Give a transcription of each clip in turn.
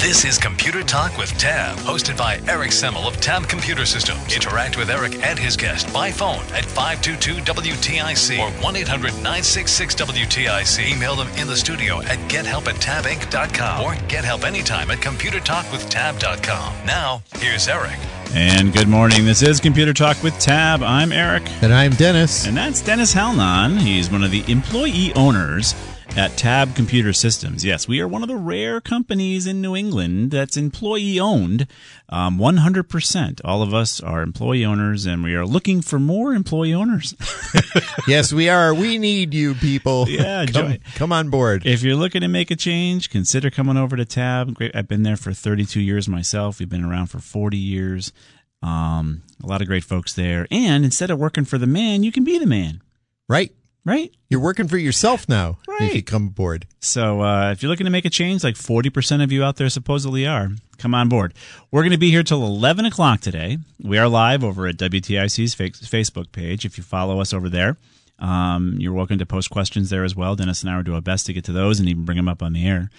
This is Computer Talk with Tab, hosted by Eric Semmel of Tab Computer Systems. Interact with Eric and his guest by phone at 522-WTIC or 1-800-966-WTIC. Email them in the studio at gethelp at tabinc.com or get help anytime at computertalkwithtab.com. Now, here's Eric. And good morning. This is Computer Talk with Tab. I'm Eric. And I'm Dennis. And that's Dennis Halnon. He's one of the employee owners at Tab Computer Systems. Yes, we are one of the rare companies in New England that's employee owned. Um, 100%. All of us are employee owners and we are looking for more employee owners. yes, we are. We need you people. Yeah, come, come, on board. If you're looking to make a change, consider coming over to Tab. Great. I've been there for 32 years myself. We've been around for 40 years. Um, a lot of great folks there. And instead of working for the man, you can be the man. Right. Right? You're working for yourself now right. if you come aboard. So uh, if you're looking to make a change, like 40% of you out there supposedly are, come on board. We're going to be here till 11 o'clock today. We are live over at WTIC's Facebook page. If you follow us over there, um, you're welcome to post questions there as well. Dennis and I will do our best to get to those and even bring them up on the air.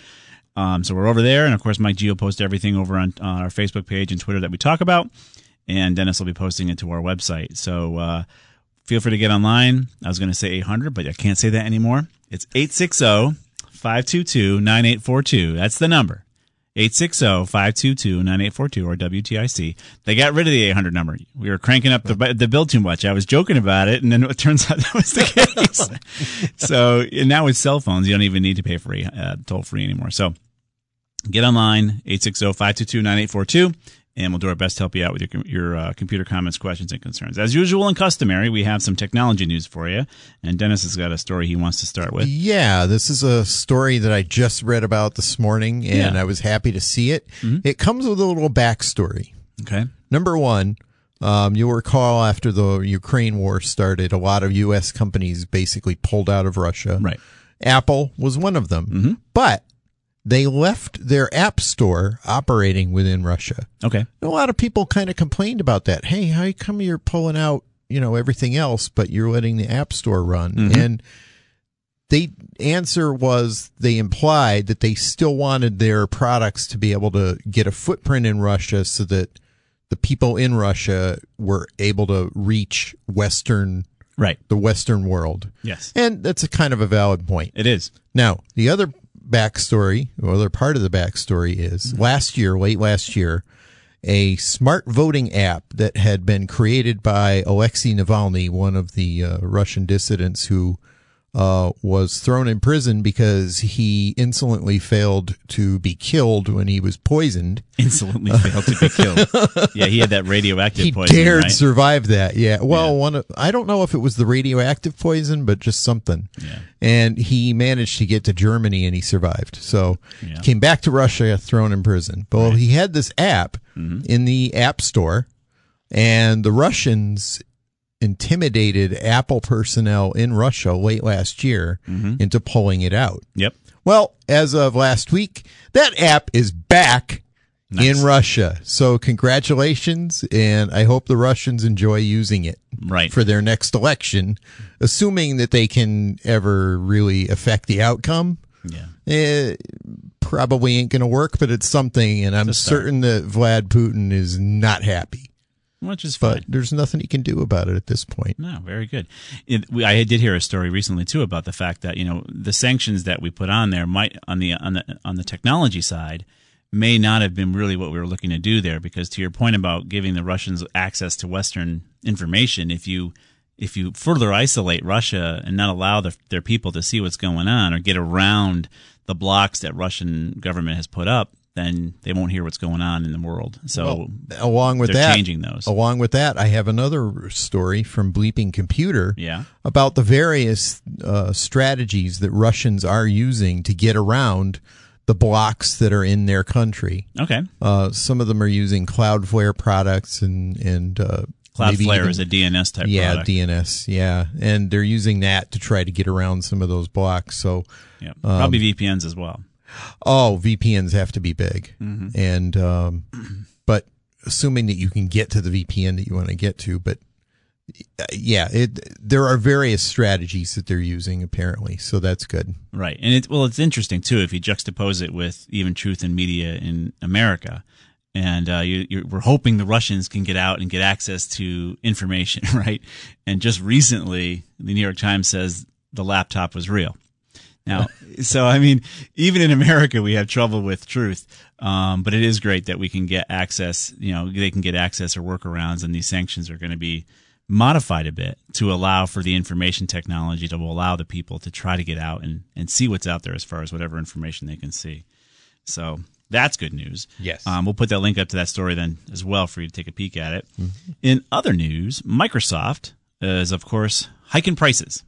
Um, so we're over there. And of course, Mike G will post everything over on, on our Facebook page and Twitter that we talk about. And Dennis will be posting it to our website. So, uh, feel free to get online. I was going to say 800, but I can't say that anymore. It's 860 522 9842. That's the number. 860 522 9842 or WTIC. They got rid of the 800 number. We were cranking up the, the bill too much. I was joking about it, and then it turns out that was the case. so now with cell phones, you don't even need to pay free, uh, toll free anymore. So get online, 860 522 9842 and we'll do our best to help you out with your your uh, computer comments, questions, and concerns. As usual and customary, we have some technology news for you, and Dennis has got a story he wants to start with. Yeah, this is a story that I just read about this morning, and yeah. I was happy to see it. Mm-hmm. It comes with a little backstory. Okay. Number one. Um, you'll recall after the Ukraine war started, a lot of U.S. companies basically pulled out of Russia. Right. Apple was one of them. Mm-hmm. But they left their app store operating within Russia. Okay. A lot of people kind of complained about that. Hey, how come you're pulling out, you know, everything else, but you're letting the app store run? Mm-hmm. And the answer was they implied that they still wanted their products to be able to get a footprint in Russia so that the people in Russia were able to reach Western right the western world yes and that's a kind of a valid point it is now the other backstory, or other part of the backstory is last year, late last year, a smart voting app that had been created by Alexei Navalny, one of the uh, Russian dissidents who uh, was thrown in prison because he insolently failed to be killed when he was poisoned. Insolently failed to be killed. yeah, he had that radioactive he poison. He dared right? survive that. Yeah. Well, yeah. one of, I don't know if it was the radioactive poison, but just something. Yeah. And he managed to get to Germany and he survived. So yeah. came back to Russia, thrown in prison. But right. he had this app mm-hmm. in the app store, and the Russians intimidated Apple personnel in Russia late last year mm-hmm. into pulling it out. Yep. Well, as of last week, that app is back nice. in Russia. So congratulations, and I hope the Russians enjoy using it right. for their next election, assuming that they can ever really affect the outcome. Yeah. It probably ain't going to work, but it's something, and I'm certain that Vlad Putin is not happy. Which is but fine. there's nothing you can do about it at this point. No, very good. It, we, I did hear a story recently too about the fact that you know the sanctions that we put on there might on the on the on the technology side may not have been really what we were looking to do there because to your point about giving the Russians access to Western information, if you if you further isolate Russia and not allow the, their people to see what's going on or get around the blocks that Russian government has put up, then they won't hear what's going on in the world. So Well, along with that, changing those. Along with that, I have another story from Bleeping Computer. Yeah. About the various uh, strategies that Russians are using to get around the blocks that are in their country. Okay. Uh, some of them are using Cloudflare products and and uh, Cloudflare is a DNS type yeah product. DNS yeah, and they're using that to try to get around some of those blocks. So Yeah, um, probably VPNs as well. Oh, VPNs have to be big, Mhm. and um, but assuming that you can get to the VPN that you want to get to, but uh, yeah, it there are various strategies that they're using apparently, so that's good. Right, and it well, it's interesting too if you juxtapose it with even Truth in Media in America, and uh, you, you, we're hoping the Russians can get out and get access to information, right? And just recently, the New York Times says the laptop was real. Now, so I mean, even in America, we have trouble with truth. Um, but it is great that we can get access. You know, they can get access or workarounds, and these sanctions are going to be modified a bit to allow for the information technology to allow the people to try to get out and, and see what's out there as far as whatever information they can see. So that's good news. Yes. Um, we'll put that link up to that story then as well for you to take a peek at it. In other news, Microsoft is, of course, hiking prices.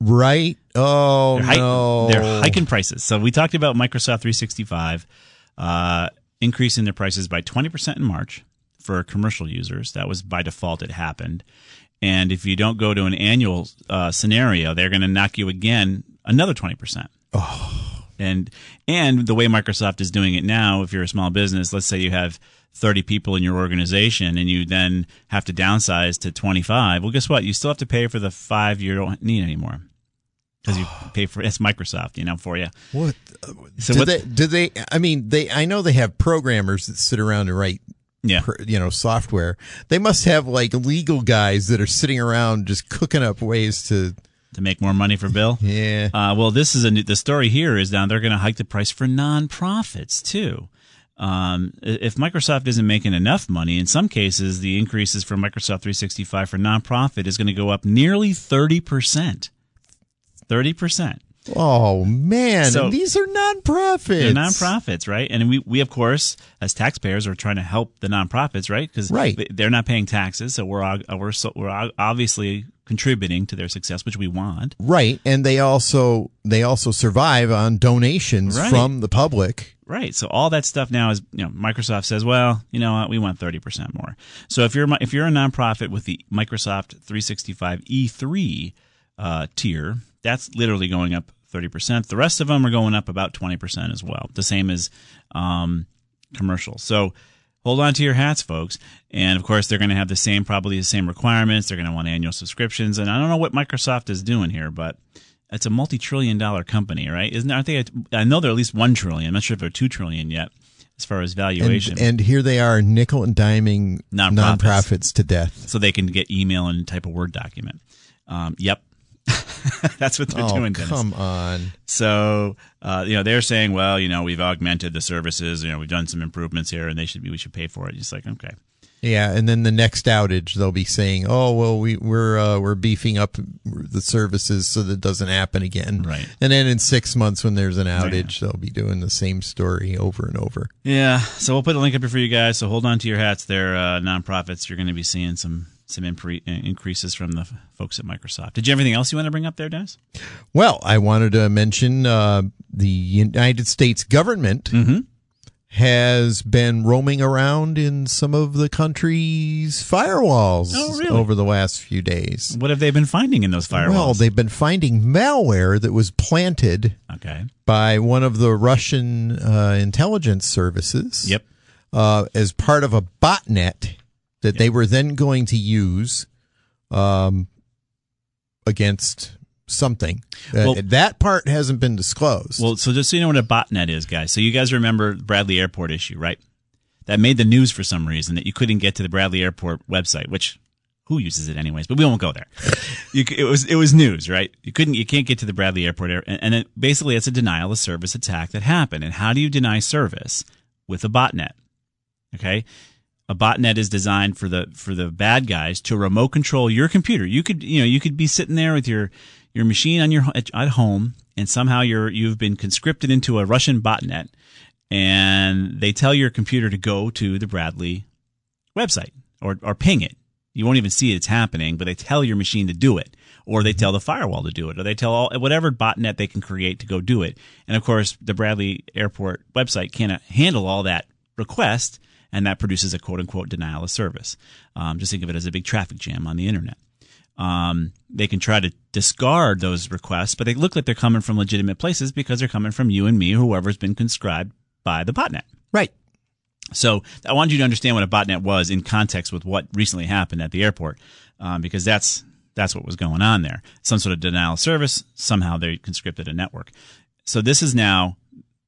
Right? Oh They're, hike- no, they're hiking prices. So we talked about Microsoft 365 uh, increasing their prices by 20% in March for commercial users. That was by default. It happened. And if you don't go to an annual uh, scenario, they're going to knock you again another 20%. Oh. And and the way Microsoft is doing it now, if you're a small business, let's say you have 30 people in your organization and you then have to downsize to 25, well, guess what? You still have to pay for the five you don't need anymore because you pay for it's Microsoft, you know, for you. What? So do what- they? Do they? I mean, they. I know they have programmers that sit around and write. Yeah. pr- You know, software. They must have like legal guys that are sitting around just cooking up ways to to make more money for Bill. Yeah. Uh, well, this is a new, the story here is now they're going to hike the price for nonprofits too. Um, if Microsoft isn't making enough money, in some cases, the increases for Microsoft 365 for nonprofit is going to go up nearly 30%. 30%. Oh man, So- and these are nonprofits. They're nonprofits, right? And we, we of course, as taxpayers, are trying to help the nonprofits, right? Because Right. they're not paying taxes, so we're uh, we're so, we're uh, obviously contributing to their success, which we want. Right, and they also they also survive on donations Right. from the public. Right. So all that stuff now is, you know, Microsoft says, well, you know what, we want 30% more. So if you're if you're a nonprofit with the Microsoft 365 E3 uh, tier, that's literally going up 30%. The rest of them are going up about 20% as well. The same as um, commercial. So hold on to your hats, folks. And of course, they're going to have the same, probably the same requirements. They're going to want annual subscriptions. And I don't know what Microsoft is doing here, but it's a multi-trillion dollar company, right? Isn't aren't they? I know they're at least one trillion. I'm not sure if they're two trillion yet, as far as valuation. And, and here they are nickel and diming Nonprofits. nonprofits to death. so they can get email and type a word document. Um, yep, that's what they're oh, doing. Dennis. come on. So uh, you know they're saying, well, you know, we've augmented the services. You know, we've done some improvements here, and they should be. We should pay for it. It's like okay, Yeah, and then the next outage they'll be saying, "Oh, well, we we're uh, we're beefing up the services so that it doesn't happen again." Right. And then in 6 months when there's an Yeah. outage, they'll be doing the same story over and over. Yeah, so we'll put a link up here for you guys. So hold on to your hats there, uh, nonprofits. You're going to be seeing some some impre- uh, increases from the folks at Microsoft. Did you have anything else you want to bring up there, Dennis? Well, I wanted to mention uh, the United States government Mm-hmm. has been roaming around in some of the country's firewalls Oh, really? over the last few days. What have they been finding in those firewalls? Well, they've been finding malware that was planted okay. by one of the Russian uh, intelligence services. Yep. Uh, as part of a botnet that they were then going to use um, against something. Uh, that part hasn't been disclosed. Well, so just so you know what a botnet is, guys. So you guys remember Bradley Airport issue, right? that made the news for some reason that you couldn't get to the Bradley Airport website, which who uses it anyways? But we won't go there. You, it was it was news, right? You couldn't you can't get to the Bradley Airport, Air, and, and it, basically it's a denial of service attack that happened. And how do you deny service with a botnet? Okay, a botnet is designed for the for the bad guys to remote control your computer. You could you know you could be sitting there with your your machine on your at home, and somehow you're you've been conscripted into a Russian botnet, and they tell your computer to go to the Bradley website or or ping it. You won't even see it's happening, but they tell your machine to do it, or they tell the firewall to do it, or they tell all, whatever botnet they can create to go do it. And of course, the Bradley Airport website can't handle all that request, and that produces a quote unquote denial of service. Um, just think of it as a big traffic jam on the internet. Um, they can try to discard those requests, but they look like they're coming from legitimate places because they're coming from you and me, whoever's been conscribed by the botnet. Right. So I wanted you to understand what a botnet was in context with what recently happened at the airport, um, because that's that's what was going on there. Some sort of denial of service. Somehow they conscripted a network. So this is now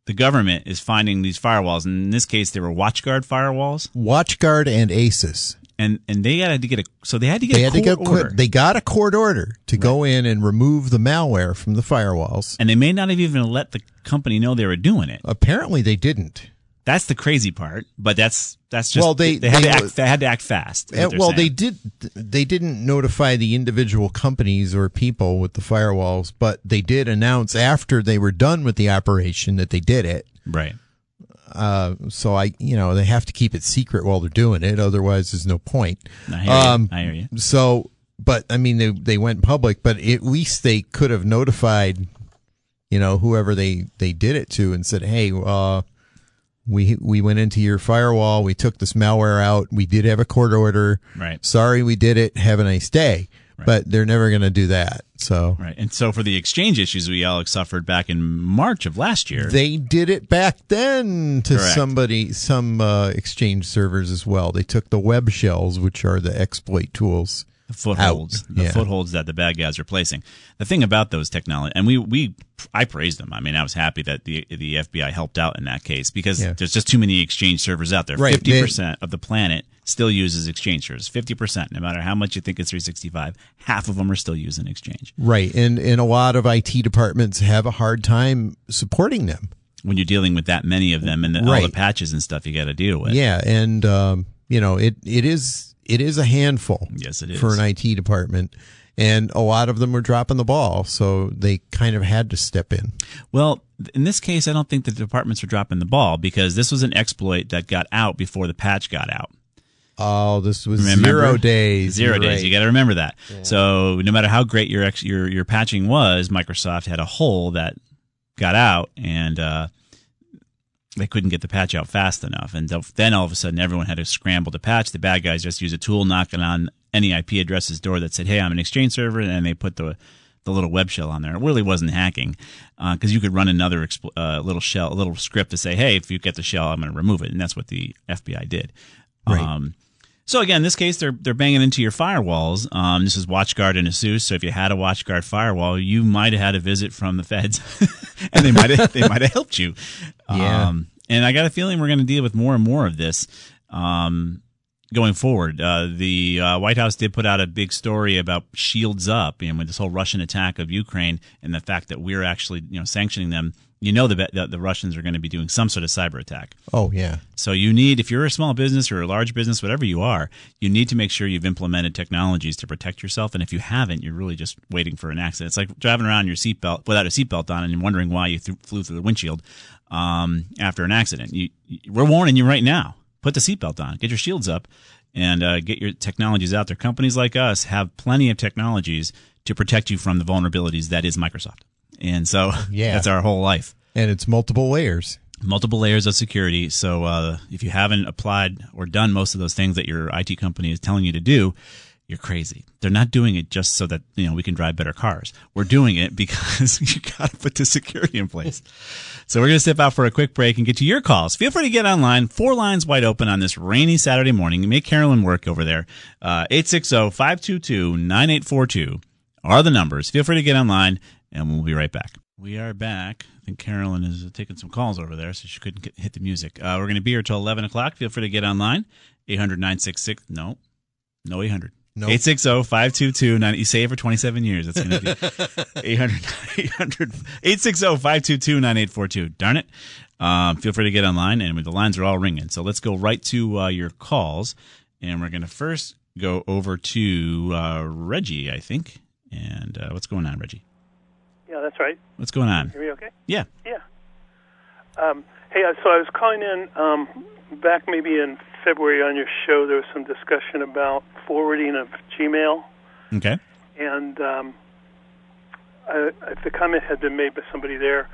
the government is finding these firewalls. And in this case, they were WatchGuard firewalls. WatchGuard and ASUS. And and they had to get a so they had to get they a had court to get order. they got a court order to go in and remove the malware from the firewalls. and they may not have even let the company know they were doing it. Apparently, they didn't. That's the crazy part. But that's that's just Well, they- they had they- to act they had to act fast. is Uh, what they're well, they did. They didn't notify the individual companies or people with the firewalls, but they did announce after they were done with the operation that they did it. right. Uh, so I, you know, they have to keep it secret while they're doing it. Otherwise, there's no point. I hear Um, you. I hear you. So, but I mean, they they went public, but at least they could have notified, you know, whoever they they did it to and said, hey, uh, we we went into your firewall, we took this malware out, we did have a court order. Right. Sorry, we did it. Have a nice day. But they're never going to do that. So Right. And so for the exchange issues we all suffered back in March of last year. they did it back then to Correct. somebody, some uh, exchange servers as well. They took the web shells, which are the exploit tools. Footholds, the footholds that the bad guys are placing. The thing about those technology, and we we I praised them. I mean, I was happy that the the FBI helped out in that case because Yeah. there's just too many exchange servers out there. Right. Fifty percent of the planet still uses exchange servers. Fifty percent, no matter how much you think it's 365, half of them are still using exchange. Right. And, and a lot of IT departments have a hard time supporting them. When you're dealing with that many of them and the, all the patches and stuff you got to deal with. Yeah. And, um, you know, it, it is, it is a handful. Yes, it is. For an IT department. And a lot of them were dropping the ball. So they kind of had to step in. Well, in this case, I don't think the departments were dropping the ball because this was an exploit that got out before the patch got out. Oh, this was Remember? zero days. 0 You're days. right. You got to remember that. So no matter how great your ex, your your patching was, Microsoft had a hole that got out, and uh, they couldn't get the patch out fast enough. And then all of a sudden, everyone had to scramble to patch. The bad guys just used a tool knocking on any IP address's door that said, "Hey, I'm an Exchange server," and they put the the little web shell on there. It really wasn't hacking because you could run another uh, little shell, a little script to say, "Hey, if you get the shell, I'm going to remove it," and that's what the FBI did. Right. Um, so again, in this case, they're they're banging into your firewalls. Um, this is WatchGuard and ASUS. So if you had a WatchGuard firewall, you might have had a visit from the feds, and they might have they might have helped you. Yeah. Um, and I got a feeling we're going to deal with more and more of this um, going forward. Uh, the uh, White House did put out a big story about Shields Up, and with this whole Russian attack of Ukraine, and the fact that we're actually you know sanctioning them. You know the the, the Russians are going to be doing some sort of cyber attack. Oh, yeah. So you need, if you're a small business or a large business, whatever you are, you need to make sure you've implemented technologies to protect yourself. And if you haven't, you're really just waiting for an accident. It's like driving around your seatbelt without a seatbelt on and wondering why you th- flew through the windshield um, after an accident. You, we're warning you right now. Put the seatbelt on. Get your shields up, and uh, get your technologies out there. Companies like us have plenty of technologies to protect you from the vulnerabilities that is Microsoft. And so Yeah. that's our whole life And it's multiple layers. multiple layers of security. So uh, if you haven't applied or done most of those things that your IT company is telling you to do, you're crazy. They're not doing it just so that you know we can drive better cars. We're doing it because you got to put the security in place. So we're going to step out for a quick break and get to your calls. Feel free to get online. Four lines wide open on this rainy Saturday morning. Make Carolyn work over there. Uh, 860-522-9842 are the numbers. Feel free to get online and we'll be right back. We are back. I think Carolyn is taking some calls over there, so she couldn't get, hit the music. Uh, we're going to be here till 11 o'clock. Feel free to get online. 800 966. No, no 800. Nope. 860 522 You say it for 27 years. That's going to be 800 800 860 522 9842. Darn it. Um, feel free to get online, and the lines are all ringing. So let's go right to uh, your calls. And we're going to first go over to uh, Reggie, I think. And uh, what's going on, Reggie? Yeah, that's right. What's going on? Hear me okay? Yeah. Yeah. Um, hey, uh, so I was calling in um, back maybe in February on your show. There was some discussion about forwarding of Gmail, Okay. and um, I, the comment had been made by somebody there,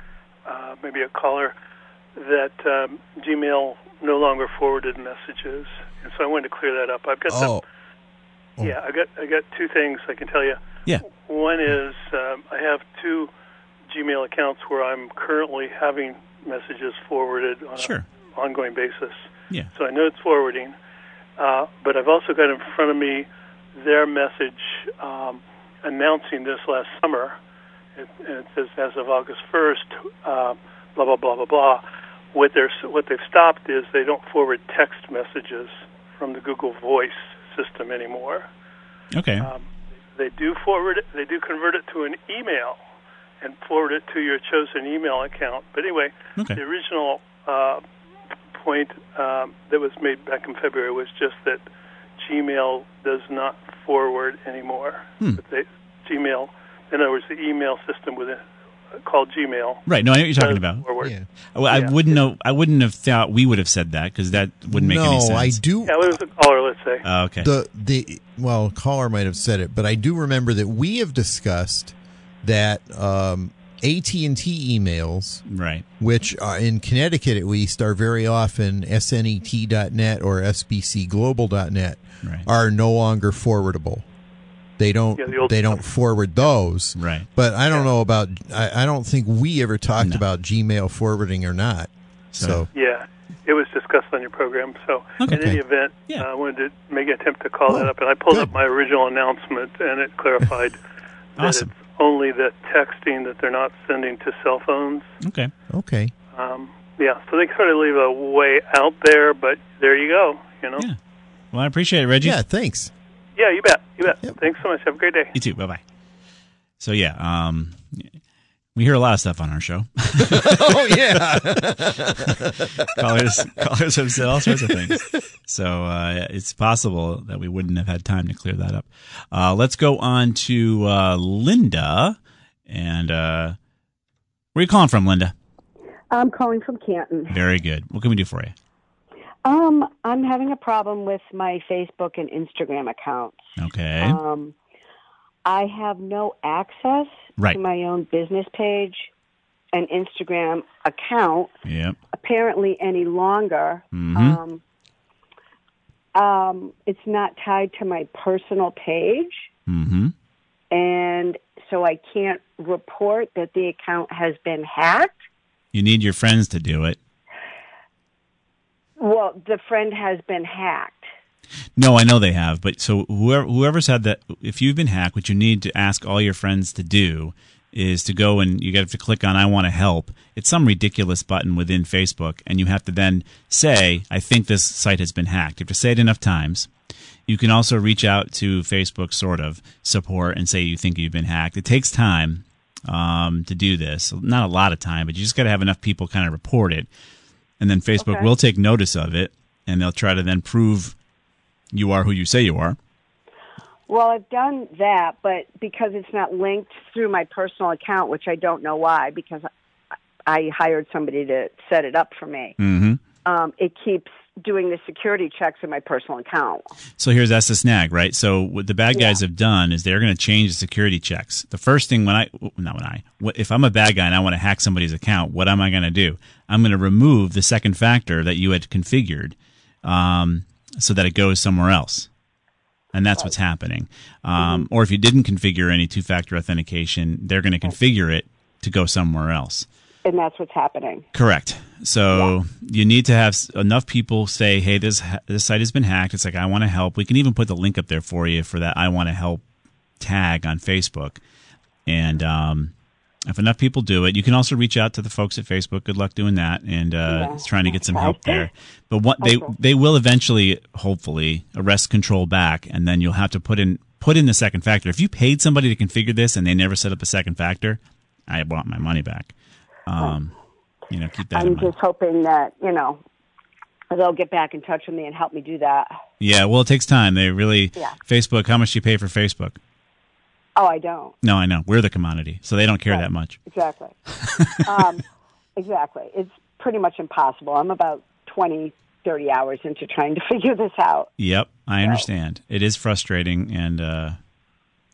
uh, maybe a caller, that um, Gmail no longer forwarded messages, and so I wanted to clear that up. I've got Oh, some. Yeah, I got I got two things I can tell you. Yeah. One is um, I have two Gmail accounts where I'm currently having messages forwarded on Sure. an ongoing basis. Yeah. So I know it's forwarding, uh, but I've also got in front of me their message um, announcing this last summer. It, and it says as of August 1st, uh, blah blah blah blah blah. What they're what they've stopped is they don't forward text messages from the Google Voice system anymore. Okay. Um, they do forward it, they do convert it to an email and forward it to your chosen email account. But anyway, Okay. the original uh, point um, that was made back in February was just that Gmail does not forward anymore. Hmm. But they, Gmail, in other words, the email system within called Gmail. Right. No, I know what you're talking does about. Forward. yeah. I, I Yeah. wouldn't know. I wouldn't have thought we would have said that because that wouldn't make no, any sense. No, I do. Yeah, it was a caller, let's say. Oh, okay. the the well caller might have said it but i do remember that we have discussed that um AT&T emails right. which are in Connecticut at least are very often snet.net or sbcglobal.net Right. are no longer forwardable they don't Yeah, the they don't forward those Right. but i don't know about I, I don't think we ever talked No. about gmail forwarding or not so Yeah, it was discussed on your program. So, Okay. in any event, Yeah. uh, I wanted to make an attempt to call Oh, that up, and I pulled good. up my original announcement, and it clarified that Awesome. it's only the texting that they're not sending to cell phones. Okay. okay Um, yeah, so they sort of leave a way out there, but there you go. You know. Yeah. Well, I appreciate it, Reggie. yeah thanks Yeah, you bet. You bet. Yep. Thanks so much. Have a great day. You too. Bye bye. So yeah, um, we hear a lot of stuff on our show. oh yeah callers, callers have said all sorts of things. So uh, it's possible that we wouldn't have had time to clear that up. Uh, let's go on to uh, Linda. And uh, where are you calling from, Linda? I'm calling from Canton. Very good. What can we do for you? Um, I'm having a problem with my Facebook and Instagram accounts. Okay. Um, I have no access Right. to my own business page and Instagram account yep. apparently any longer. Mhm. Um, um, it's not tied to my personal page, Mm-hmm. and so I can't report that the account has been hacked. You need your friends to do it. Well, the friend has been hacked. No, I know they have, but so whoever whoever's had that, if you've been hacked, what you need to ask all your friends to do is to go and you got to click on "I want to help." It's some ridiculous button within Facebook, and you have to then say, "I think this site has been hacked." You have to say it enough times. You can also reach out to Facebook sort of support and say you think you've been hacked. It takes time um, to do this, not a lot of time, but you just got to have enough people kind of report it, and then Facebook Okay. will take notice of it, and they'll try to then prove you are who you say you are. Well, I've done that, but because it's not linked through my personal account, which I don't know why, because I hired somebody to set it up for me, Mm-hmm. um, it keeps doing the security checks in my personal account. So here's that's the snag, right? So what the bad guys have done is they're going to change the security checks. The first thing when I, not when I, if I'm a bad guy and I want to hack somebody's account, what am I going to do? I'm going to remove the second factor that you had configured, um, so that it goes somewhere else. And that's what's happening. Um, Or if you didn't configure any two factor authentication, they're going to configure it to go somewhere else. And that's what's happening. Correct. So you need to have enough people say, "Hey, this this site has been hacked." It's like I want to help. We can even put the link up there for you for that "I want to help" tag on Facebook, and um, If enough people do it, you can also reach out to the folks at Facebook. Good luck doing that and uh, Yeah. trying to get some help there. But what they they will eventually, hopefully, arrest control back, and then you'll have to put in put in the second factor. If you paid somebody to configure this and they never set up a second factor, I want my money back. Um, you know, keep that I'm mind. just hoping that you know they'll get back in touch with me and help me do that. Yeah, well, it takes time. They really Yeah. Facebook. How much do you pay for Facebook? Oh, I don't No, I know we're the commodity, so they don't care that much. exactly. um, exactly. It's pretty much impossible. I'm about 20, 30 hours into trying to figure this out. Yep, I understand. It is frustrating, and uh,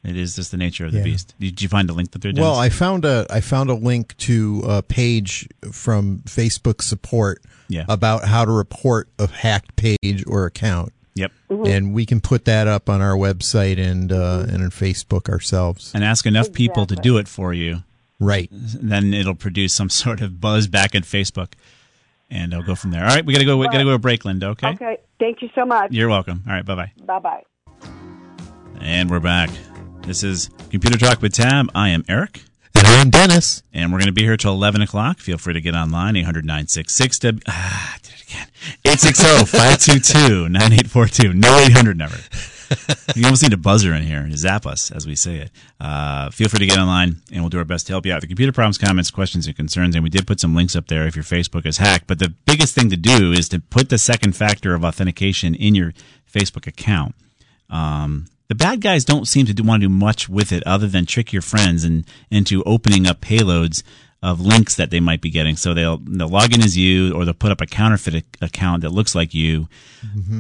it is just the nature of the Yeah. beast. Did you find a link that they're doing? Well, I found a I found a link to a page from Facebook support Yeah. about how to report a hacked page or account. Yep. And we can put that up on our website and uh, and on Facebook ourselves. and ask enough people to do it for you, Right. then it'll produce some sort of buzz back at Facebook, and I'll go from there. All right, we gotta go. We gotta go to break, Linda. Okay. Okay. Thank you so much. You're welcome. All right. Bye bye. Bye bye. And we're back. This is Computer Talk with Tab. I am Eric. And I'm Dennis. And we're going to be here till 11 o'clock. Feel free to get online, 800 966 W. Ah, I again. 860 522 9842. No 800 number. You almost need a buzzer in here to zap us as we say it. Uh, feel free to get online, and we'll do our best to help you out. The computer problems, comments, questions, and concerns, and we did put some links up there if your Facebook is hacked. But the biggest thing to do is to put the second factor of authentication in your Facebook account. Um, the bad guys don't seem to do, want to do much with it other than trick your friends and into opening up payloads of links that they might be getting. So they'll they'll log in as you, or they'll put up a counterfeit account that looks like you,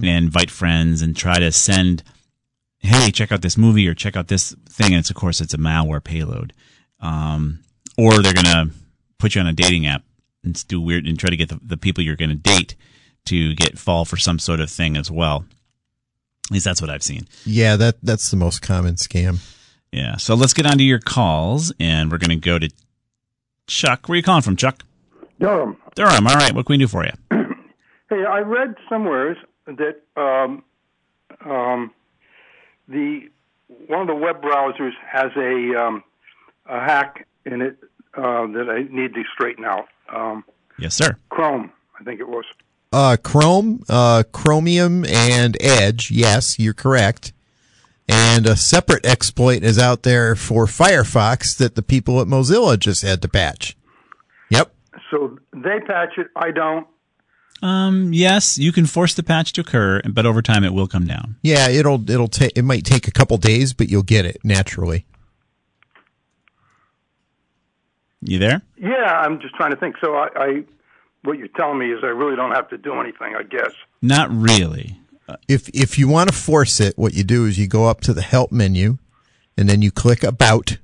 and invite friends and try to send, hey, check out this movie or check out this thing. And it's of course it's a malware payload, um, or they're gonna put you on a dating app and do weird and try to get the, the people you're gonna date to get fall for some sort of thing as well. At least that's what I've seen. Yeah, that that's the most common scam. Yeah. So let's get on to your calls, and we're going to go to Chuck. Where are you calling from, Chuck? Durham. Durham. All right. What can we do for you? Hey, I read somewhere that um, um, the one of the web browsers has a um, a hack in it uh, that I need to straighten out. Um, Yes, sir. Chrome, I think it was. Uh, Chrome, uh, Chromium, and Edge. Yes, you're correct. And a separate exploit is out there for Firefox that the people at Mozilla just had to patch. Yep. So they patch it. I don't. Um, yes, you can force the patch to occur, but over time it will come down. Yeah, it'll it'll take it might take a couple days, but you'll get it naturally. You there? Yeah, I'm just trying to think. So I, I, what you're telling me is I really don't have to do anything. I guess. Not really. If if you want to force it, what you do is you go up to the help menu, and then you click about,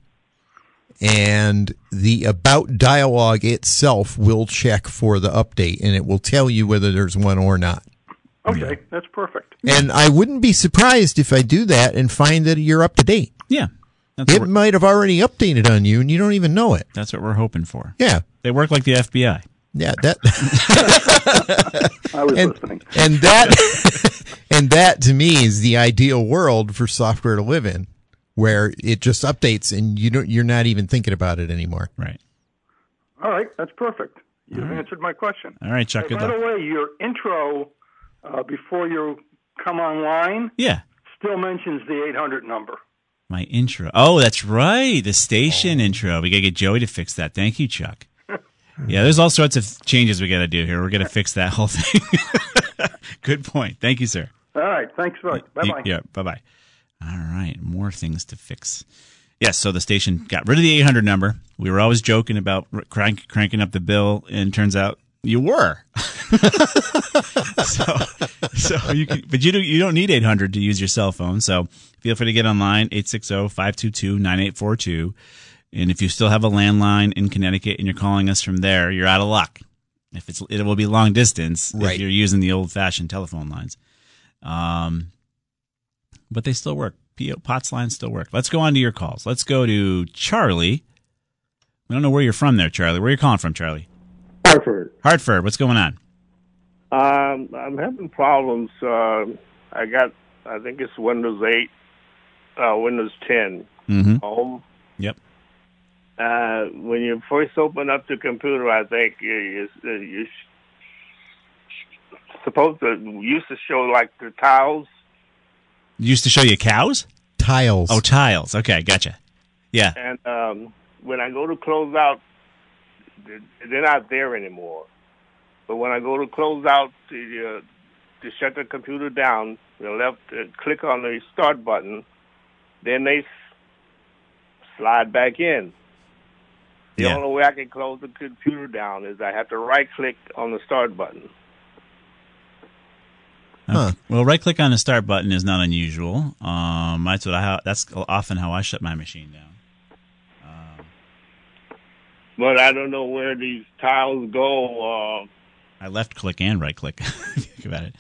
and the about dialog itself will check for the update, and it will tell you whether there's one or not. Okay, that's perfect. And I wouldn't be surprised if I do that and find that you're up to date. Yeah. That's It what, we're, might have already updated on you, and you don't even know it. that's what we're hoping for. Yeah, They work like the FBI. Yeah, that. I was and, listening. and that and that to me is the ideal world for software to live in where it just updates and you don't you're not even thinking about it anymore Right. All right, that's perfect. You've answered my question. All right, Chuck. Hey, Good by luck. the way, your intro uh, before you come online Yeah. still mentions the 800 number. My intro. Oh, that's right. The station intro. We got to get Joey to fix that. Thank you, Chuck. Yeah, there's all sorts of changes we got to do here. We're going to fix that whole thing. Good point. Thank you, sir. All right, thanks, bye bye. Yeah, bye bye. All right, more things to fix. Yes, so the station got rid of the 800 number. We were always joking about crank, cranking up the bill, and turns out you were. so, so you can, but you don't you don't need 800 to use your cell phone. So feel free to get online 860-522-9842. And if you still have a landline in Connecticut and you're calling us from there, you're out of luck. If it's it will be long distance Right. if you're using the old fashioned telephone lines. Um, but they still work. PO POTS lines still work. Let's go on to your calls. Let's go to Charlie. I don't know where you're from there, Charlie. Where are you calling from, Charlie? Hartford. Hartford. What's going on? Um, I'm having problems. Uh, I got, I think it's Windows 8, uh, Windows 10 Mm-hmm. home, Yep. Uh, when you first open up the computer, I think you you, you supposed to used to show like the tiles. Used to show you cows? Tiles. Oh, tiles. Okay, gotcha. Yeah. And um, when I go to close out, they're not there anymore. But when I go to close out to, uh, to shut the computer down, the left uh, click on the start button, then they slide back in. The Yeah. only way I can close the computer down is I have to right click on the start button. Okay. Well, right click on the start button is not unusual. Um, that's what I. That's often how I shut my machine down. But I don't know where these tiles go. Uh, I left click and right click. Think about it.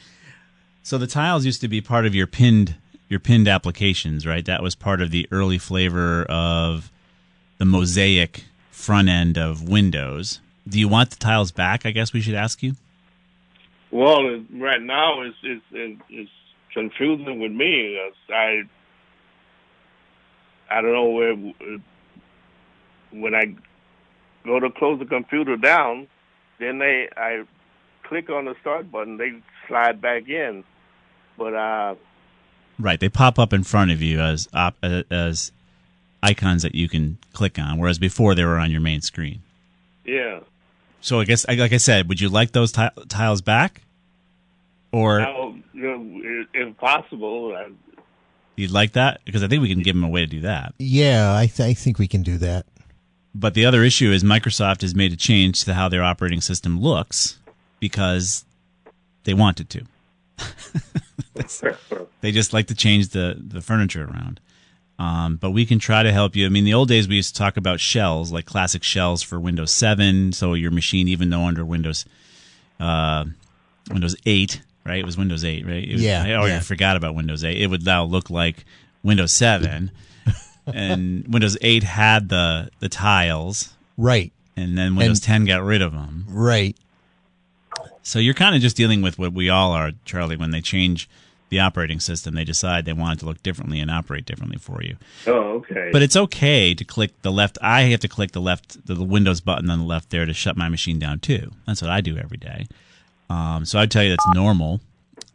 So the tiles used to be part of your pinned your pinned applications, right? That was part of the early flavor of the mosaic front end of Windows. Do you want the tiles back? I guess we should ask you. Well, right now it's it's it's confusing with me. I I don't know where when I go to close the computer down, then they I click on the start button, they slide back in. But uh, Right, they pop up in front of you as op- uh, as icons that you can click on, whereas before they were on your main screen. yeah, So I guess, like I said, would you like those ti- tiles back, or now, you know, if- if possible, you'd like that? Because I think we can give them a way to do that. Yeah, I, th- I think we can do that. But the other issue is Microsoft has made a change to how their operating system looks because they wanted to. they just like to change the, the furniture around. Um, but we can try to help you. I mean, the old days we used to talk about shells, like classic shells for Windows 7. So your machine, even though under Windows uh, Windows 8, right? It was Windows 8, right? It was- Yeah, I already yeah. forgot about Windows 8. It would now look like Windows 7. and Windows 8 had the the tiles, Right. and then Windows And- 10 got rid of them. Right. So you're kind of just dealing with what we all are, Charlie. When they change the operating system, they decide they want it to look differently and operate differently for you. oh okay. But it's okay to click the left. I have to click the left, the, the Windows button on the left there to shut my machine down too. That's what I do every day. Um, so I'd tell you that's normal.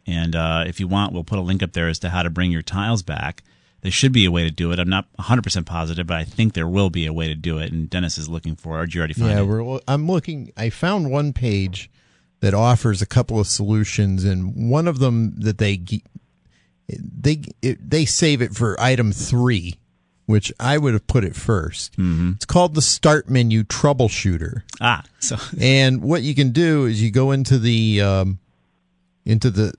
And uh, if you want, we'll put a link up there as to how to bring your tiles back. There should be a way to do it. I'm not 100% positive, but I think there will be a way to do it. And Dennis is looking for it. Did you already find yeah, it? we're, I'm looking. I found one page that offers a couple of solutions, and one of them that they they it, they save it for item three, which I would have put it 1st Mm-hmm. It's called the Start Menu Troubleshooter. Ah, so and what you can do is you go into the um, into the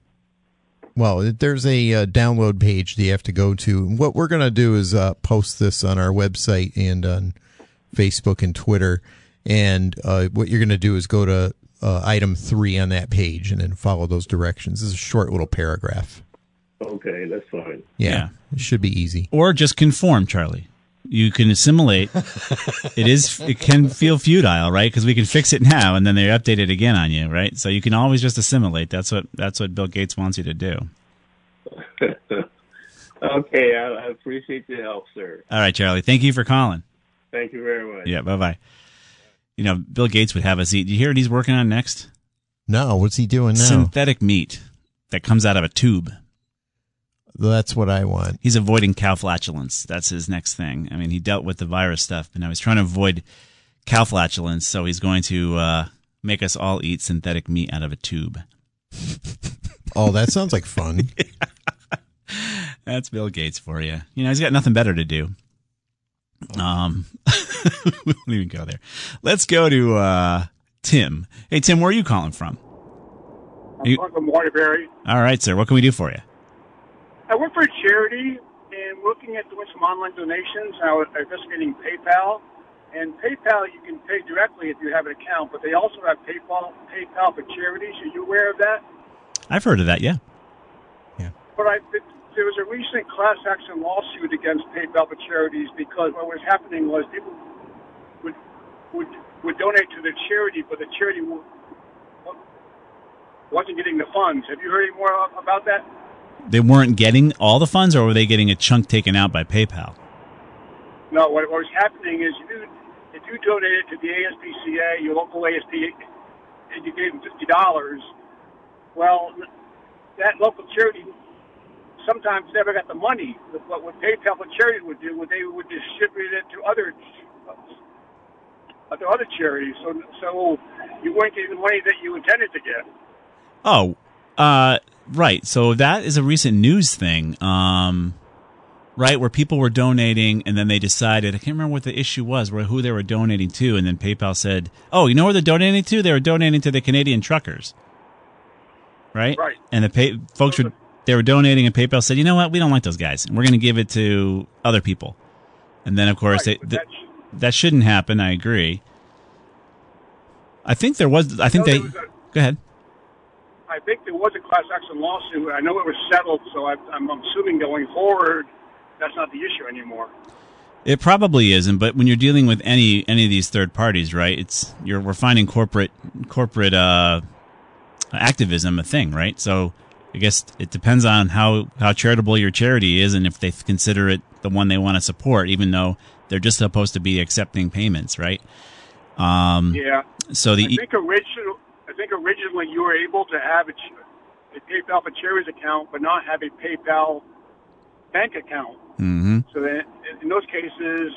well, there's a uh, download page that you have to go to. And what we're going to do is uh, post this on our website and on Facebook and Twitter. And uh, what you're going to do is go to uh, item three on that page and then follow those directions. This is a short little paragraph. okay, that's fine. Yeah, Yeah. it should be easy. or just conform, Charlie. You can assimilate. it is. It can feel futile, right? Because we can fix it now, and then they update it again on you, right? So you can always just assimilate. That's what. That's what Bill Gates wants you to do. okay, I, I appreciate the help, sir. All right, Charlie. Thank you for calling. Thank you very much. Yeah. Bye bye. You know, Bill Gates would have us eat. Do you hear what he's working on next? No, what's he doing now? Synthetic meat that comes out of a tube. That's what I want. He's avoiding cow flatulence. That's his next thing. I mean, he dealt with the virus stuff, but now he's trying to avoid cow flatulence. So he's going to uh, make us all eat synthetic meat out of a tube. Oh, that sounds like fun. That's Bill Gates for you. You know, he's got nothing better to do. Um, we won't even go there. Let's go to uh, Tim. Hey, Tim, where are you calling from? Are you- I'm from Waterbury. all right, sir. What can we do for you? I work for a charity and looking at doing some online donations. I was investigating PayPal. And PayPal, you can pay directly if you have an account, but they also have PayPal PayPal for charities. Are you aware of that? I've heard of that. Yeah. Yeah. But I, there was a recent class action lawsuit against PayPal for charities because what was happening was people would would would donate to the charity, but the charity wa- wasn't getting the funds. Have you heard any more about that? They weren't getting all the funds, or were they getting a chunk taken out by PayPal? No, what, what was happening is you if you donated to the ASPCA, your local ASP, and you gave them fifty dollars, well, that local charity sometimes never got the money. But what PayPal for charities would do, would they would distribute it to other uh, to other charities, so so you weren't getting the money that you intended to get. Oh, uh, right. So that is a recent news thing. Um, right, where people were donating and then they decided, I can't remember what the issue was, where who they were donating to, and then PayPal said, "Oh, you know where they're donating to? They were donating to the Canadian truckers." Right? Right. And the pay folks were they were donating and PayPal said, "You know what? We don't like those guys. We're going to give it to other people." And then of course Right, they, th- that shouldn't happen, I agree. I think there was I think they a- Go ahead. I think there was a class action lawsuit. I know it was settled, so I, I'm assuming going forward, that's not the issue anymore. It probably isn't, but when you're dealing with any any of these third parties, right? It's you're we're finding corporate corporate uh, activism a thing, right? So I guess it depends on how how charitable your charity is and if they consider it the one they want to support, even though they're just supposed to be accepting payments, right? Um, Yeah. So the I think original, I think originally you were able to have a, a PayPal for charities account, but not have a PayPal bank account. hmm So then, in those cases,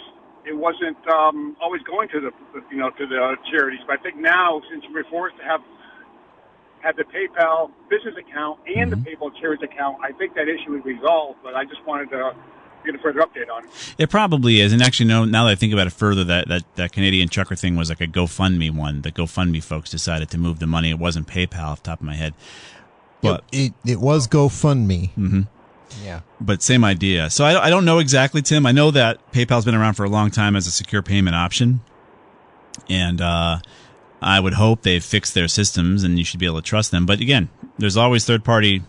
it wasn't um, always going to the you know to the charities. But I think now, since we're forced to have have the PayPal business account and the PayPal charities account, I think that issue is resolved. But I just wanted to get a further update on it. It probably is, and actually, no. Now that I think about it further, that that that Canadian trucker thing was like a GoFundMe one. The GoFundMe folks decided to move the money. It wasn't PayPal off the top of my head, but it it was GoFundMe. hmm Yeah. but same idea. So I, I don't know exactly, Tim. I know that PayPal's been around for a long time as a secure payment option, and uh, I would hope they've fixed their systems, and you should be able to trust them. But again, there's always third party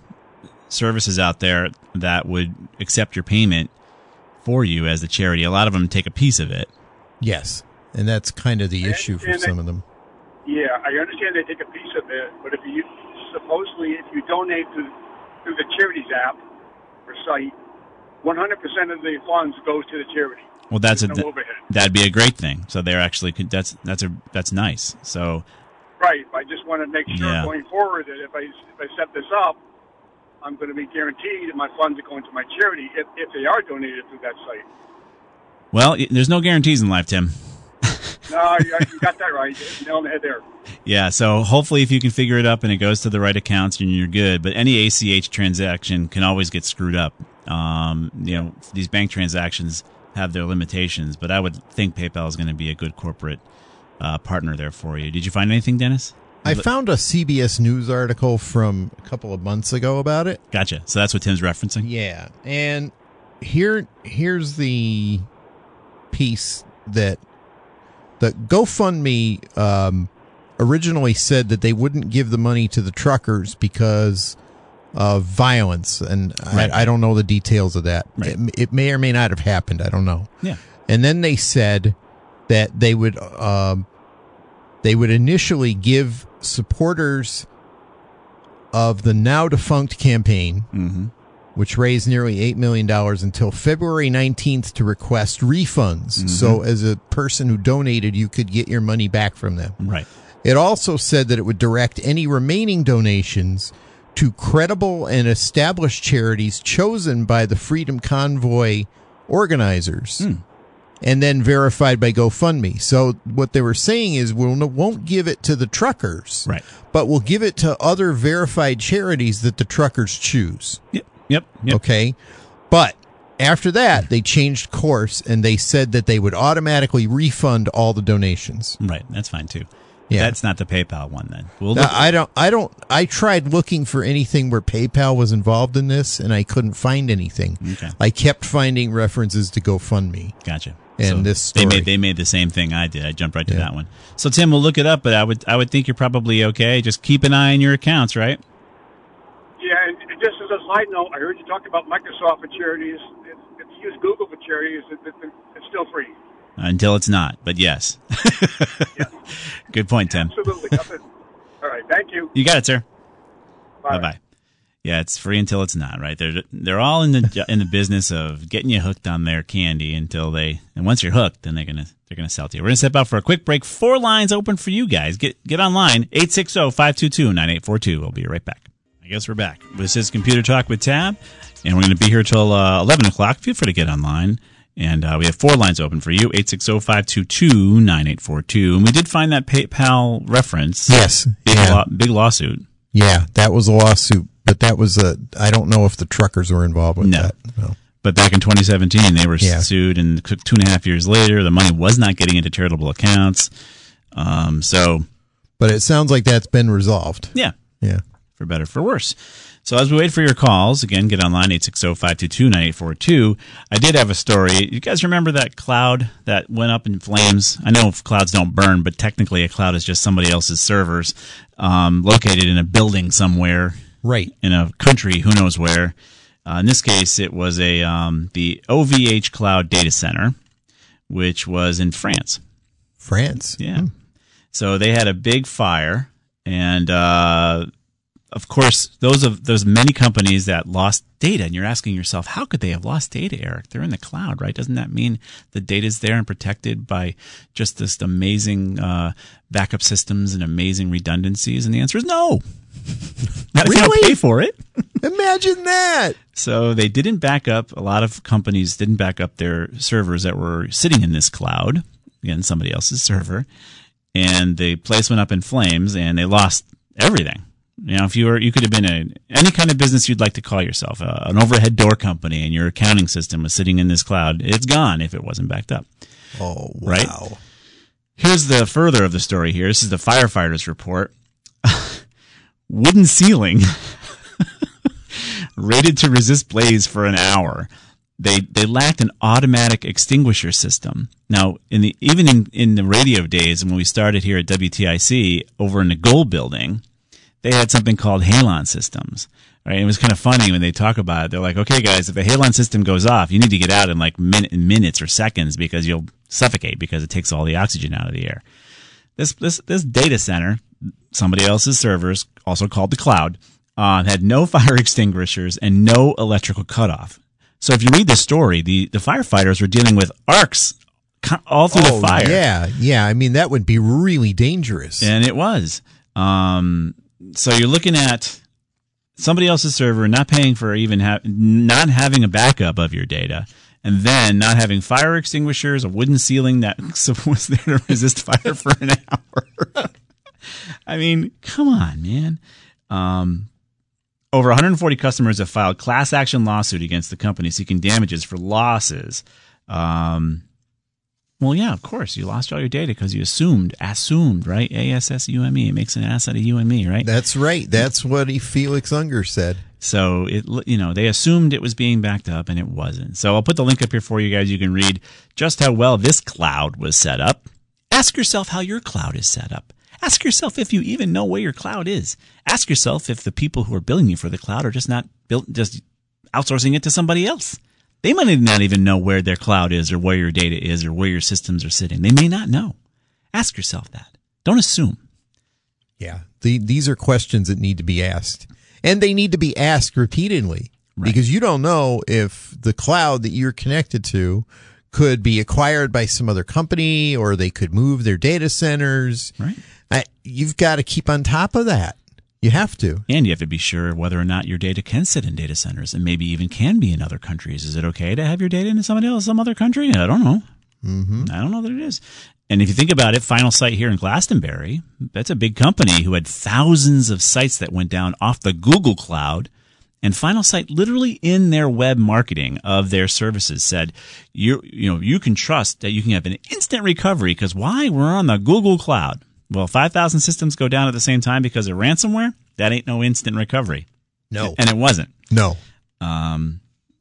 services out there that would accept your payment for you as the charity. A lot of them take a piece of it. Yes. And that's kind of the issue for some that- of them. Yeah, I understand they take a piece of it, but if you supposedly if you donate to through the charities app or site, 100% of the funds goes to the charity. Well, that's a, no overhead. that'd be a great thing. So they're actually that's that's a that's nice. So Right. I just want to make sure Yeah. going forward that if I if I set this up, I'm going to be guaranteed that my funds are going to my charity if, if they are donated through that site. well, there's no guarantees in life, Tim. No, you, got that right. You nailed the head there. Yeah, so hopefully if you can figure it up and it goes to the right accounts and you're good. But any ACH transaction can always get screwed up. Um, you know, these bank transactions have their limitations, but I would think PayPal is going to be a good corporate uh, partner there for you. Did you find anything, Dennis? I found a CBS News article from a couple of months ago about it. Gotcha. So that's what Tim's referencing. Yeah, and here here's the piece that the GoFundMe um, originally said that they wouldn't give the money to the truckers because of violence, and Right. I, I don't know the details of that. It, it may or may not have happened. I don't know. Yeah. And then they said that they would um, they would initially give supporters of the now defunct campaign, Mm-hmm. which raised nearly $8 million until February 19th to request refunds. Mm-hmm. So, as a person who donated, you could get your money back from them. Right. It also said that it would direct any remaining donations to credible and established charities chosen by the Freedom Convoy organizers Hmm. and then verified by GoFundMe. So what they were saying is we'll won't give it to the truckers, right? But we'll give it to other verified charities that the truckers choose. Yep. Yep. yep. Okay, but after that they changed course and they said that they would automatically refund all the donations. Right. That's fine too. Yeah. That's not the PayPal one then. We'll Now, look- I don't. I don't. I tried looking for anything where PayPal was involved in this, and I couldn't find anything. Okay. I kept finding references to GoFundMe. Gotcha. And So this story. they made they made the same thing I did. I jumped right to that one. So Tim, we'll look it up, but I would I would think you're probably okay. Just keep an eye on your accounts, right? Yeah, and and just as a side note, I heard you talk about Microsoft for charities. If, if you use Google for charities, it, it, it's still free. Until it's not, but yes. Good point, Tim. Absolutely. All right. Thank you. You got it, sir. Bye. Bye. Yeah, it's free until it's not. Right? They're they're all in the in the business of getting you hooked on their candy until they and once you're hooked, then they're gonna they're going to sell to you. We're to step out for a quick break. Four lines open for you guys. Get get online 860-522-9842. We'll be right back. I guess we're back. This is Computer Talk with Tab, and we're going to be here till uh, 11 o'clock. Feel free to get online. And uh, we have four lines open for you 860 522 9842. And we did find that PayPal reference. Yes. Big, yeah. law, big lawsuit. Yeah, that was a lawsuit, but that was a. I don't know if the truckers were involved with No. that. No. But back in 2017, they were Yeah. sued, and two and a half years later, the money was not getting into charitable accounts. Um, so, But it sounds like that's been resolved. yeah, Yeah. For better, for worse. So as we wait for your calls, again, get online 860-522-9842. I did have a story. You guys remember that cloud that went up in flames? I know clouds don't burn, but technically a cloud is just somebody else's servers um, located in a building somewhere. Right. In a country, who knows where. Uh, in this case, it was a um, the OVH Cloud Data Center, which was in France. France. Yeah. So they had a big fire, and uh, of course, those of those many companies that lost data, and you're asking yourself, how could they have lost data, Eric? They're in the cloud, right? Doesn't that mean the data is there and protected by just this amazing uh, backup systems and amazing redundancies? And the answer is no. Not if you don't Really? pay for it. Imagine that. So they didn't back up. A lot of companies didn't back up their servers that were sitting in this cloud, again, somebody else's server, and the place went up in flames, and they lost everything. You know, if you were, you could have been a any kind of business you'd like to call yourself, uh, an overhead door company, and your accounting system was sitting in this cloud. It's gone if it wasn't backed up. Oh, wow. Right? Here's the further of the story. Here, this is the firefighters report. Wooden ceiling rated to resist blaze for an hour. They they lacked an automatic extinguisher system. Now, in the even in, in the radio days when we started here at WTIC over in the Gold Building, they had something called halon systems. Right? It was kind of funny when they talk about it. They're like, "Okay, guys, if the halon system goes off, you need to get out in like min- minutes or seconds because you'll suffocate because it takes all the oxygen out of the air." This this this data center, somebody else's servers, also called the cloud, uh, had no fire extinguishers and no electrical cutoff. So if you read the story, the the firefighters were dealing with arcs all through oh, the fire. Yeah, yeah. I mean, that would be really dangerous. And it was. Um, so you're looking at somebody else's server not paying for even ha- not having a backup of your data, and then not having fire extinguishers, a wooden ceiling that was there to resist fire for an hour. I mean, come on, man. Um, over 140 customers have filed class action lawsuit against the company seeking damages for losses. Um, well, yeah, of course. You lost all your data because you assumed, assumed, right? A S S U M E. It makes an ass out of you and me, right? That's right. That's what Felix Unger said. So it, you know, they assumed it was being backed up and it wasn't. So I'll put the link up here for you guys. You can read just how well this cloud was set up. Ask yourself how your cloud is set up. Ask yourself if you even know where your cloud is. Ask yourself if the people who are billing you for the cloud are just not built, just outsourcing it to somebody else. They might not even know where their cloud is or where your data is or where your systems are sitting. They may not know. Ask yourself that. Don't assume. Yeah. The, these are questions that need to be asked. And they need to be asked repeatedly because you don't know if the cloud that you're connected to could be acquired by some other company or they could move their data centers. Right. I, you've got to keep on top of that. You have to. And you have to be sure whether or not your data can sit in data centers and maybe even can be in other countries. Is it okay to have your data in somebody else, some other country? I don't know. Mm-hmm. I don't know that it is. And if you think about it, Finalsite here in Glastonbury, that's a big company who had thousands of sites that went down off the Google cloud. And Finalsite literally in their web marketing of their services said, you, you know, you can trust that you can have an instant recovery because why? We're on the Google cloud. Well, 5,000 systems go down at the same time because of ransomware. That ain't no instant recovery. No. And it wasn't. No. Um,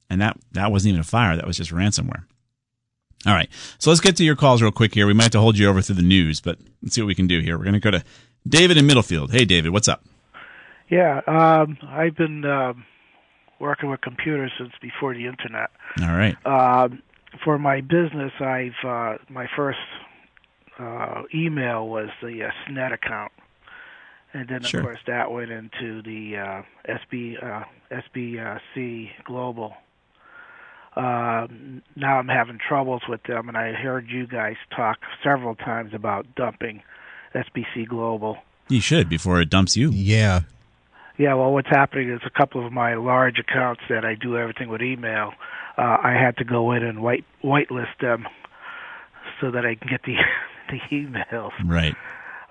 and that, that wasn't even a fire. That was just ransomware. All right. So let's get to your calls real quick here. We might have to hold you over through the news, but let's see what we can do here. We're going to go to David in Middlefield. Hey, David, what's up? Yeah, um, I've been um, working with computers since before the internet. All right. Um, for my business, I've uh, my first uh, email was the uh, SNET account, and then Sure. of course that went into the uh, SB uh, SBC Global. uh, now I'm having troubles with them, and I heard you guys talk several times about dumping SBC Global. You should before it dumps you. Yeah. Yeah, well, what's happening is a couple of my large accounts that I do everything with email, uh, I had to go in and white whitelist them so that I can get the the emails. Right.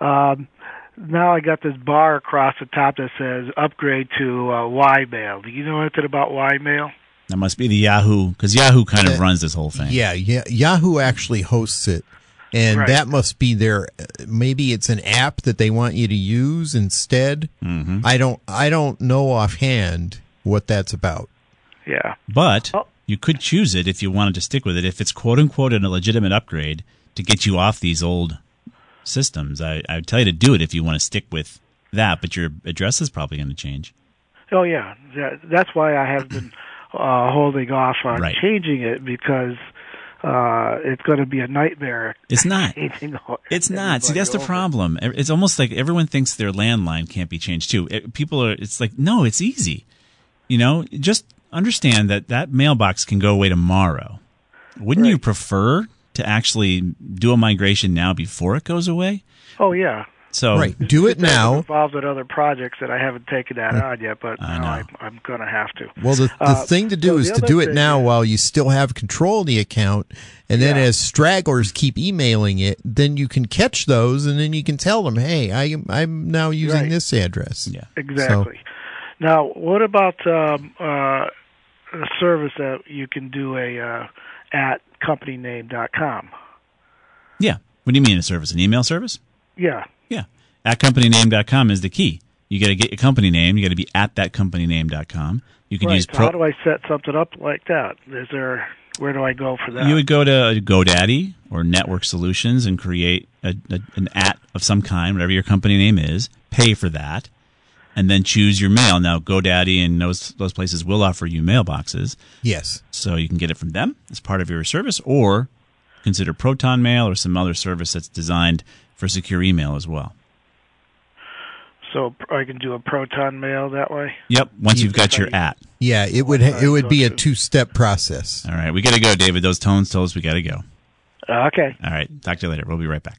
Um, now I got this bar across the top that says upgrade to uh, Ymail. Do you know anything about Ymail? That must be the Yahoo because Yahoo kind of runs this whole thing. Yeah, yeah. Yahoo actually hosts it, and Right. that must be their. Maybe it's an app that they want you to use instead. Mm-hmm. I don't. I don't know offhand what that's about. Yeah. But you could choose it if you wanted to stick with it. If it's quote unquote a legitimate upgrade to get you off these old systems, I, I would tell you to do it if you want to stick with that. But your address is probably going to change. Oh yeah, that, that's why I have been uh, holding off on Right. changing it because uh, it's going to be a nightmare. It's not. It's not. See, that's the problem. It's almost like everyone thinks their landline can't be changed too. It- People are. It's like no, it's easy. You know, just understand that that mailbox can go away tomorrow. Wouldn't you prefer to actually do a migration now before it goes away? Oh yeah. So right, do it now. involved in other projects that I haven't taken that on yet, but I'm I'm going to have to. Well, the, the Uh, thing to do so is to do it thing now while you still have control of the account, and then as stragglers keep emailing it, then you can catch those, and then you can tell them, "Hey, I am I'm now using Right. this address." Yeah, Exactly. Now, what about um, uh, a service that you can do a uh, at companyname.com? yeah. What do you mean a service? An email service? Yeah. Yeah. At companyname.com is the key. You got to get your company name. You got to be at that companyname.com. You can right. use so pro. how do I set something up like that? Is there where do I go for that? You would go to GoDaddy or Network Solutions and create a, a, an at of some kind, whatever your company name is. Pay for that, and then choose your mail. Now, GoDaddy and those those places will offer you mailboxes, Yes. so you can get it from them as part of your service, or consider Proton Mail or some other service that's designed for secure email as well. so I can do a proton mail that way. Yep. Once you've got your at. Yeah, it would ha- it would be a two step process. All right, we got to go, David. Those tones told us we got to go. Okay. All right, talk to you later. We'll be right back.